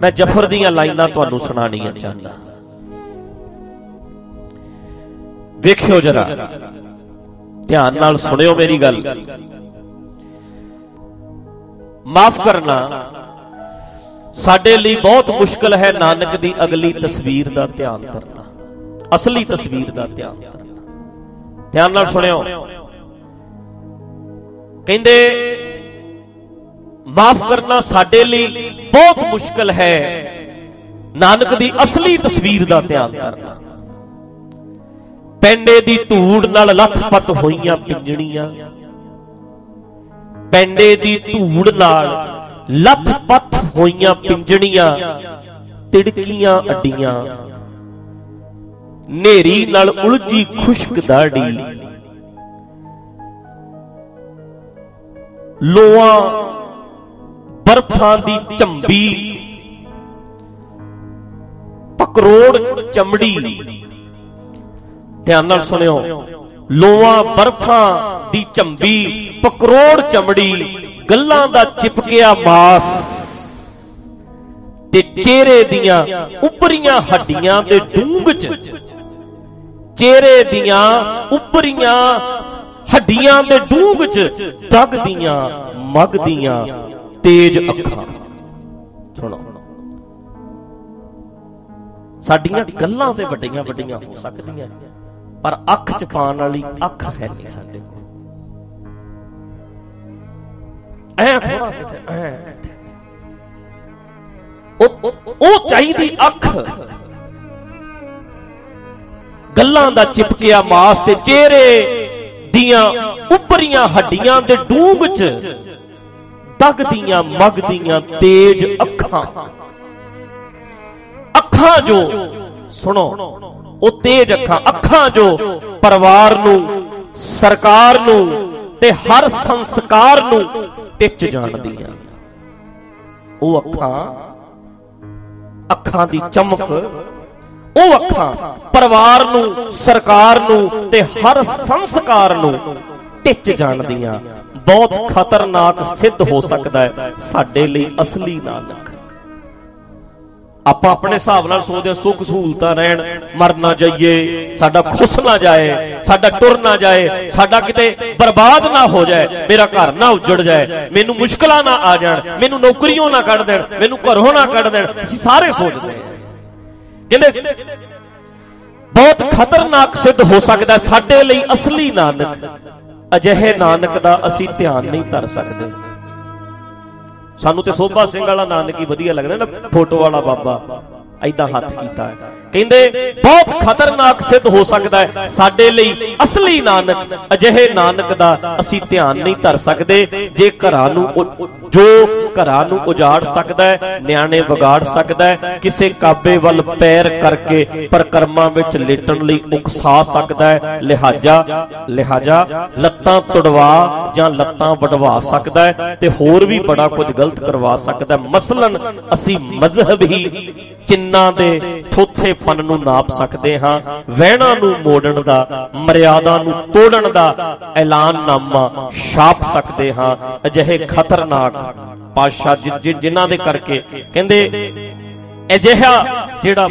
ਮੈਂ ਜਫਰ ਦੀਆਂ ਲਾਈਨਾਂ ਤੁਹਾਨੂੰ ਸੁਣਾਣੀਆਂ ਚਾਹੁੰਦਾ। ਵੇਖਿਓ ਜਰਾ, ਧਿਆਨ ਨਾਲ ਸੁਣਿਓ ਮੇਰੀ ਗੱਲ। ਮਾਫ ਕਰਨਾ, ਸਾਡੇ ਲਈ ਬਹੁਤ ਮੁਸ਼ਕਲ ਹੈ ਨਾਨਕ ਦੀ ਅਗਲੀ ਤਸਵੀਰ ਦਾ ਧਿਆਨ ਕਰਨਾ ਅਸਲੀ ਤਸਵੀਰ ਦਾ ਧਿਆਨ ਕਰਨਾ ਧਿਆਨ ਨਾਲ ਸੁਣਿਓ। ਕਹਿੰਦੇ ਮਾਫ ਕਰਨਾ ਸਾਡੇ ਲਈ ਬਹੁਤ ਮੁਸ਼ਕਲ ਹੈ। ਨਾਨਕ ਦੀ ਅਸਲੀ ਤਸਵੀਰ ਦਾ ਧਿਆਨ ਕਰਨਾ। ਪੈਂਡੇ ਦੀ ਧੂੜ ਨਾਲ ਲੱਥਪੱਤ ਹੋਈਆਂ ਪਿੰਜਣੀਆਂ। ਪੈਂਡੇ ਦੀ ਧੂੜ ਨਾਲ ਲੱਥਪੱਤ ਹੋਈਆਂ ਪਿੰਜਣੀਆਂ, ਤਿੜਕੀਆਂ ਅੱਡੀਆਂ। ਨੇਰੀ ਨਾਲ ਉਲਝੀ ਖੁਸ਼ਕ ਦਾੜੀ। ਲੋਆਂ ਬਰਫਾਂ ਦੀ ਝੰਬੀ ਪਕਰੋੜ ਚਮੜੀ। ਧਿਆਨ ਨਾਲ ਸੁਣਿਓ ਲੋਆਂ ਬਰਫਾਂ ਦੀ ਝੰਬੀ ਪਕਰੋੜ ਚਮੜੀ, ਗੱਲਾਂ ਦਾ ਚਿਪਕਿਆ ਮਾਸ। ਤੇ ਚਿਹਰੇ ਦੀਆਂ ਉੱਪਰੀਆਂ ਹੱਡੀਆਂ ਦੇ ਡੂੰਘ 'ਚ, ਚਿਹਰੇ ਦੀਆਂ ਉੱਪਰੀਆਂ ਹੱਡੀਆਂ ਦੇ ਡੂੰਘ 'ਚ, ਦਗਦੀਆਂ, ਮਗਦੀਆਂ ਤੇਜ ਅੱਖਾਂ ਸੁਣੋ। ਸਾਡੀਆਂ ਗੱਲਾਂ ਤੇ ਵੱਡੀਆਂ ਵੱਡੀਆਂ ਹੋ ਸਕਦੀਆਂ ਪਰ ਅੱਖ ਚ ਪਾਣ ਵਾਲੀ ਅੱਖ ਹੈ ਨਹੀਂ ਸਾਡੇ ਕੋਲ। ਐ ਥੋੜਾ ਕਿਤੇ, ਐ ਕਿਤੇ। ਉਹ ਉਹ ਚਾਹੀਦੀ ਅੱਖ। ਗੱਲਾਂ ਦਾ ਚਿਪਕਿਆ ਮਾਸ ਤੇ ਚਿਹਰੇ ਦੀਆਂ ਉੱਪਰੀਆਂ ਹੱਡੀਆਂ ਦੇ ਡੂੰਘ ਚ ਦਗਦੀਆਂ ਮਗਦੀਆਂ ਤੇਜ ਅੱਖਾਂ। ਅੱਖਾਂ ਜੋ, ਸੁਣੋ, ਉਹ ਤੇਜ ਅੱਖਾਂ। ਅੱਖਾਂ ਜੋ ਪਰਿਵਾਰ ਨੂੰ, ਸਰਕਾਰ ਨੂੰ ਤੇ ਹਰ ਸੰਸਕਾਰ ਨੂੰ ਟਿੱਚ ਜਾਣਦੀਆਂ। ਉਹ ਅੱਖਾਂ ਅੱਖਾਂ ਦੀ ਚਮਕ, ਉਹ ਅੱਖਾਂ ਪਰਿਵਾਰ ਨੂੰ, ਸਰਕਾਰ ਨੂੰ ਤੇ ਹਰ ਸੰਸਕਾਰ ਨੂੰ ਟਿੱਚ ਜਾਣਦੀਆਂ ਬਹੁਤ ਖਤਰਨਾਕ ਸਿੱਧ ਹੋ ਸਕਦਾ ਹੈ। ਸਾਡੇ ਲਈ ਅਸਲੀ ਨਾਨਕ। ਆਪਾਂ ਆਪਣੇ ਹਿਸਾਬ ਨਾਲ ਸੋਚਦੇ ਸੁੱਖ ਸਹੂਲਤਾਂ ਰਹਿਣ ਮਰ ਨਾ ਜਾਈਏ ਸਾਡਾ ਖੁੱਸ ਨਾ ਜਾਏ ਸਾਡਾ ਟੁਰ ਨਾ ਜਾਏ ਸਾਡਾ ਕਿਤੇ ਬਰਬਾਦ ਨਾ ਹੋ ਜਾਏ ਮੇਰਾ ਘਰ ਨਾ ਉਜੜ ਜਾਏ ਮੈਨੂੰ ਮੁਸ਼ਕਲਾਂ ਨਾ ਆ ਜਾਣ ਮੈਨੂੰ ਨੌਕਰੀਆਂ ਨਾ ਕੱਢ ਦੇਣ ਮੈਨੂੰ ਘਰੋਂ ਨਾ ਕੱਢ ਦੇਣ ਅਸੀਂ ਸਾਰੇ ਸੋਚਦੇ ਹਾਂ। ਕਹਿੰਦੇ ਬਹੁਤ ਖਤਰਨਾਕ ਸਿੱਧ ਹੋ ਸਕਦਾ ਸਾਡੇ ਲਈ ਅਸਲੀ ਨਾਨਕ। ਅਜਿਹੇ ਨਾਨਕ ਦਾ ਅਸੀਂ ਧਿਆਨ ਨਹੀਂ ਧਰ ਸਕਦੇ। ਸਾਨੂੰ ਤੇ ਸੋਭਾ ਸਿੰਘ ਵਾਲਾ ਨਾਨਕ ਹੀ ਵਧੀਆ ਲੱਗਦਾ ਨਾ, ਫੋਟੋ ਵਾਲਾ ਬਾਬਾ। ਐਦਾਂ ਹੱਥ ਕੀਤਾ ਹੈ। ਕਹਿੰਦੇ ਬਹੁਤ ਖਤਰਨਾਕ ਸਿੱਧ ਹੋ ਸਕਦਾ ਹੈ। ਸਾਡੇ ਲਈ ਅਸਲੀ ਨਾਨਕ ਅਜਿਹੇ ਨਾਨਕ ਦਾ ਅਸੀਂ ਧਿਆਨ ਨਹੀਂ ਧਰ ਸਕਦੇ। ਜੇ ਘਰਾਂ ਨੂੰ ਜੋ ਘਰਾਂ ਨੂੰ ਉਜਾੜ ਸਕਦਾ ਹੈ ਨਿਆਣੇ ਵਿਗਾੜ ਸਕਦਾ ਹੈ ਕਿਸੇ ਕਾਬੇ ਵੱਲ ਪੈਰ ਕਰਕੇ ਪਰਕਰਮਾਂ ਵਿੱਚ ਲੇਟਣ ਲਈ ਉਕਸਾ ਸਕਦਾ ਹੈ ਲਿਹਾਜ਼ਾ ਲਿਹਾਜ਼ਾ ਲੱਤਾਂ ਤੁੜਵਾ ਜਾਂ ਲੱਤਾਂ ਵਡਵਾ ਸਕਦਾ ਹੈ ਤੇ ਹੋਰ ਵੀ ਬੜਾ ਕੁਝ ਗਲਤ ਕਰਵਾ ਸਕਦਾ ਹੈ। ਮਸਲਨ ਅਸੀਂ ਮਜ਼ਹਬ ਹੀ ਚਿੰਨਾਂ ਦੇ ਥੋਥੇ ਪਨ ਨੂੰ ਨਾਪ ਸਕਦੇ ਹਾਂ, ਵਹਿਣਾ ਨੂੰ ਮੋੜਨ ਦਾ, ਮਰਿਆਦਾ ਨੂੰ ਤੋੜਨ ਦਾ ਐਲਾਨਨਾਮਾ ਛਾਪ ਸਕਦੇ ਹਾਂ। ਅਜਿਹੇ ਖਤਰਨਾਕ ਪਾਸ਼ਾ ਜਿਨ੍ਹਾਂ ਦੇ ਕਰਕੇ ਕਹਿੰਦੇ, ਅਜਿਹਾ ਜਿਹੜਾ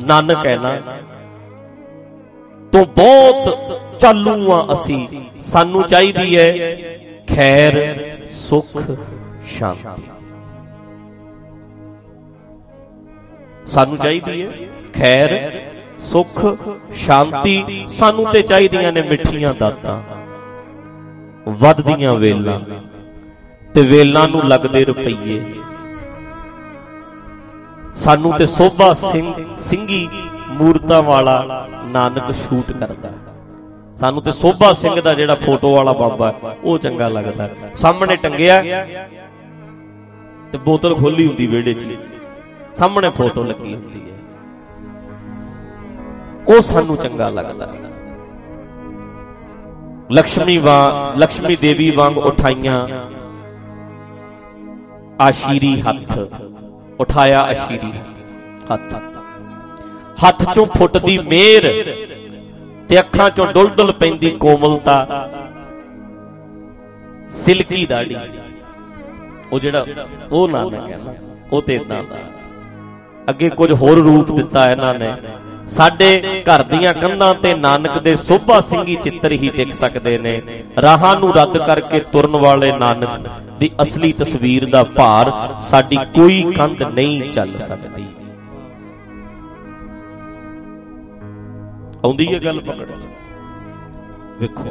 ਨਾਨਕ ਹੈ ਨਾ, ਤੋਂ ਬਹੁਤ ਚਾਲੂ ਆ ਅਸੀਂ, ਸਾਨੂੰ ਚਾਹੀਦੀ ਹੈ ਖੈਰ, ਸੁਖ, ਸ਼ਾਂਤੀ। ਸਾਨੂੰ ਚਾਹੀਦੀ ਹੈ। ਖੈਰ ਸੁਖ ਸ਼ਾਂਤੀ ਸਾਨੂੰ ਤੇ ਚਾਹੀਦੀਆਂ ਨੇ ਮਿੱਠੀਆਂ ਦਾਤਾਂ। ਵੱਧਦੀਆਂ ਵੇਲਾਂ ਤੇ ਵੇਲਾਂ ਨੂੰ ਲੱਗਦੇ ਰੁਪਈਏ। ਸਾਨੂੰ ਤੇ ਸੋਭਾ ਸਿੰਘ ਸਿੰਘੀ ਮੂਰਤਾਂ ਵਾਲਾ ਨਾਨਕ ਸ਼ੂਟ ਕਰਦਾ। ਸਾਨੂੰ ਤੇ ਸੋਭਾ ਸਿੰਘ ਦਾ ਜਿਹੜਾ ਫੋਟੋ ਵਾਲਾ ਬਾਬਾ ਉਹ ਚੰਗਾ ਲੱਗਦਾ। ਸਾਹਮਣੇ ਟੰਗਿਆ। ਤੇ ਬੋਤਲ ਖੋਲੀ ਹੁੰਦੀ ਵਿਹੜੇ 'ਚ। ਸਾਹਮਣੇ ਫੋਟੋ ਲੱਗੀ ਹੁੰਦੀ ਹੈ। ਉਹ ਸਾਨੂੰ ਚੰਗਾ ਲੱਗਦਾ ਹੈ। ਲక్ష్ਮੀ ਵਾ ਲక్ష్ਮੀ ਦੇਵੀ ਵਾਂਗ ਉਠਾਈਆਂ ਆਸ਼ੀਰੀ ਹੱਥ। ਉਠਾਇਆ ਆਸ਼ੀਰੀ ਹੱਥ। ਹੱਥ ਚੋਂ ਫੁੱਟਦੀ ਮੇਰ ਤੇ ਅੱਖਾਂ ਚੋਂ ਡੁਲਡੁਲ ਪੈਂਦੀ ਕੋਮਲਤਾ। ਸਿਲਕੀ ਦਾੜੀ। ਉਹ ਜਿਹੜਾ ਉਹ ਨਾਮ ਹੈ ਕਹਿੰਦਾ, ਉਹ ਤੇ ਇਦਾਂ ਦਾ। ਅੱਗੇ ਕੁਝ ਹੋਰ ਰੂਪ ਦਿੱਤਾ ਇਹਨਾਂ ਨੇ। ਸਾਡੇ ਘਰ ਦੀਆਂ ਕੰਧਾਂ ਤੇ ਨਾਨਕ ਦੇ ਸੋਭਾ ਸਿੰਘੀ ਚਿੱਤਰ ਹੀ ਟਿਕ ਸਕਦੇ ਨੇ। ਰਾਹਾਂ ਨੂੰ ਰੱਦ ਕਰਕੇ ਤੁਰਨ ਵਾਲੇ ਨਾਨਕ ਦੀ ਅਸਲੀ ਤਸਵੀਰ ਦਾ ਭਾਰ ਸਾਡੀ ਕੋਈ ਕੰਧ ਨਹੀਂ ਚੱਲ ਸਕਦੀ। ਆਉਂਦੀ ਹੈ ਗੱਲ ਪਕੜ ਵੇਖੋ।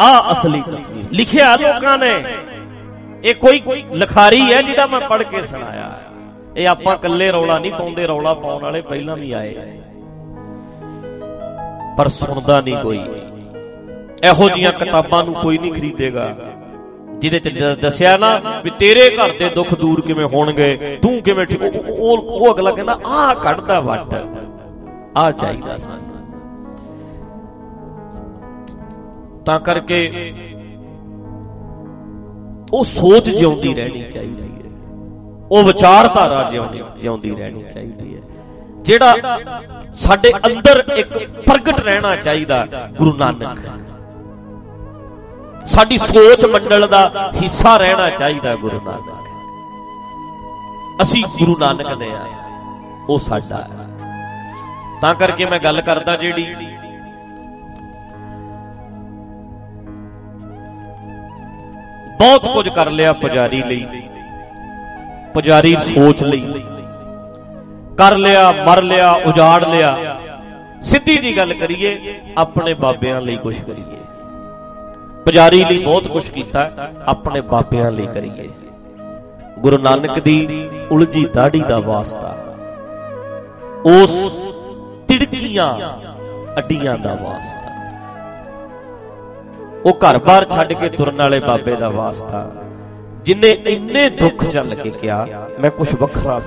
ਆ ਅਸਲੀ ਤਸਵੀਰ। ਲਿਖਿਆ ਲੋਕਾਂ ਨੇ। ਇਹ ਕੋਈ ਲਖਾਰੀ ਹੈ ਜਿਹਦਾ ਮੈਂ ਪੜ੍ਹ ਕੇ ਸੁਣਾਇਆ। ਇਹ ਆਪਾਂ ਇਕੱਲੇ ਰੌਲਾ ਨਹੀਂ ਪਾਉਂਦੇ, ਰੌਲਾ ਪਾਉਣ ਵਾਲੇ ਪਹਿਲਾਂ ਵੀ ਆਏ। ਪਰ ਸੁਣਦਾ ਨਹੀਂ ਕੋਈ। ਇਹੋ ਜੀਆਂ ਕਿਤਾਬਾਂ ਨੂੰ ਕੋਈ ਨਹੀਂ ਖਰੀਦੇਗਾ, ਜਿਹਦੇ ਚ ਦੱਸਿਆ ਨਾ ਵੀ ਤੇਰੇ ਘਰ ਦੇ ਦੁੱਖ ਦੂਰ ਕਿਵੇਂ ਹੋਣਗੇ, ਤੂੰ ਕਿਵੇਂ ਉਹ ਉਹ ਅਗਲਾ ਕਹਿੰਦਾ, ਆਹ ਕੱਢਦਾ ਵੱਟ। ਆ ਚਾਹੀਦਾ ਸਾਨੂੰ ਤਾਂ ਕਰਕੇ ਉਹ ਸੋਚ ਜਿਉਂਦੀ ਰਹਿਣੀ ਚਾਹੀਦੀ ਹੈ। ਉਹ ਵਿਚਾਰਧਾਰਾ ਜਿਉਂਦੀ ਜਿਉਂਦੀ ਰਹਿਣੀ ਚਾਹੀਦੀ ਹੈ। ਜਿਹੜਾ ਸਾਡੇ ਅੰਦਰ ਇੱਕ ਪ੍ਰਗਟ ਰਹਿਣਾ ਚਾਹੀਦਾ ਗੁਰੂ ਨਾਨਕ। ਸਾਡੀ ਸੋਚ ਮੰਡਲ ਦਾ ਹਿੱਸਾ ਰਹਿਣਾ ਚਾਹੀਦਾ ਗੁਰੂ ਨਾਨਕ। ਅਸੀਂ ਗੁਰੂ ਨਾਨਕ ਦੇ ਆ ਉਹ ਸਾਡਾ ਹੈ। ਤਾਂ ਕਰਕੇ ਮੈਂ ਗੱਲ ਕਰਦਾ ਜਿਹੜੀ ਬਹੁਤ ਕੁਝ ਕਰ ਲਿਆ ਪੁਜਾਰੀ ਲਈ। ਪੁਜਾਰੀ ਸੋਚ ਲਈ। ਕਰ ਲਿਆ, ਮਰ ਲਿਆ, ਉਜਾੜ ਲਿਆ। ਸਿੱਧੀ ਜੀ ਗੱਲ ਕਰੀਏ, ਆਪਣੇ ਬਾਬਿਆਂ ਲਈ ਕੁਝ ਕਰੀਏ। ਪੁਜਾਰੀ ਲਈ ਬਹੁਤ ਕੁਝ ਕੀਤਾ, ਆਪਣੇ ਬਾਬਿਆਂ ਲਈ ਕਰੀਏ। ਗੁਰੂ ਨਾਨਕ ਦੀ ਉਲਝੀ ਦਾੜੀ ਦਾ ਵਾਸਤਾ। ਉਸ ਤਿੜਕੀਆਂ ਅੱਡੀਆਂ ਦਾ ਵਾਸਤਾ। ਉਹ ਘਰ-ਬਾਰ ਛੱਡ ਕੇ ਤੁਰਨ ਵਾਲੇ ਬਾਬੇ ਦਾ ਵਾਸਤਾ। ਜਿਨੇ ਇੰਨੇ ਦੁੱਖ ਚੱਲ ਕੇ ਕਿਹਾ ਮੈਂ ਕੁਝ ਵੱਖਰਾ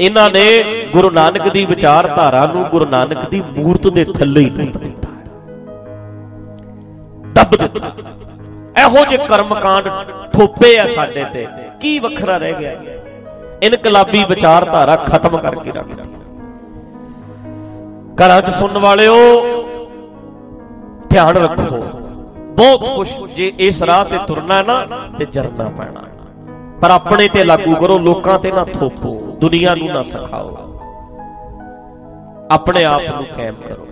ਇਹਨਾਂ ਨੇ ਗੁਰੂ ਨਾਨਕ ਦੀ ਵਿਚਾਰਧਾਰਾ ਨੂੰ ਗੁਰੂ ਨਾਨਕ ਦੀ ਮੂਰਤ ਦੇ ਥੱਲੇ ਹੀ ਦੱਬ ਦਿੱਤਾ। ਦੱਬ ਦਿੱਤਾ। ਇਹੋ ਜਿਹੇ ਕਰਮਕਾਂਡ ਥੋਪੇ ਆ ਸਾਡੇ ਤੇ। ਕੀ ਵੱਖਰਾ ਰਹਿ ਗਿਆ? ਇਨਕਲਾਬੀ ਵਿਚਾਰਧਾਰਾ ਖਤਮ ਕਰਕੇ ਰੱਖ ਦਿੱਤੀ। ਘਰਾਂ 'ਚ ਸੁਣਨ ਵਾਲਿਓ, ਧਿਆਨ ਰੱਖੋ। ਬਹੁਤ ਖੁਸ਼ ਜੇ ਇਸ ਰਾਹ ਤੇ ਤੁਰਨਾ ਹੈ ਨਾ ਤੇ ਜਰਨਾ ਪੈਣਾ। ਪਰ ਆਪਣੇ ਤੇ ਲਾਗੂ ਕਰੋ, ਲੋਕਾਂ ਤੇ ਨਾ ਥੋਪੋ, ਦੁਨੀਆ ਨੂੰ ਨਾ ਸਿਖਾਓ। ਆਪਣੇ ਆਪ ਨੂੰ ਕਾਇਮ ਕਰੋ।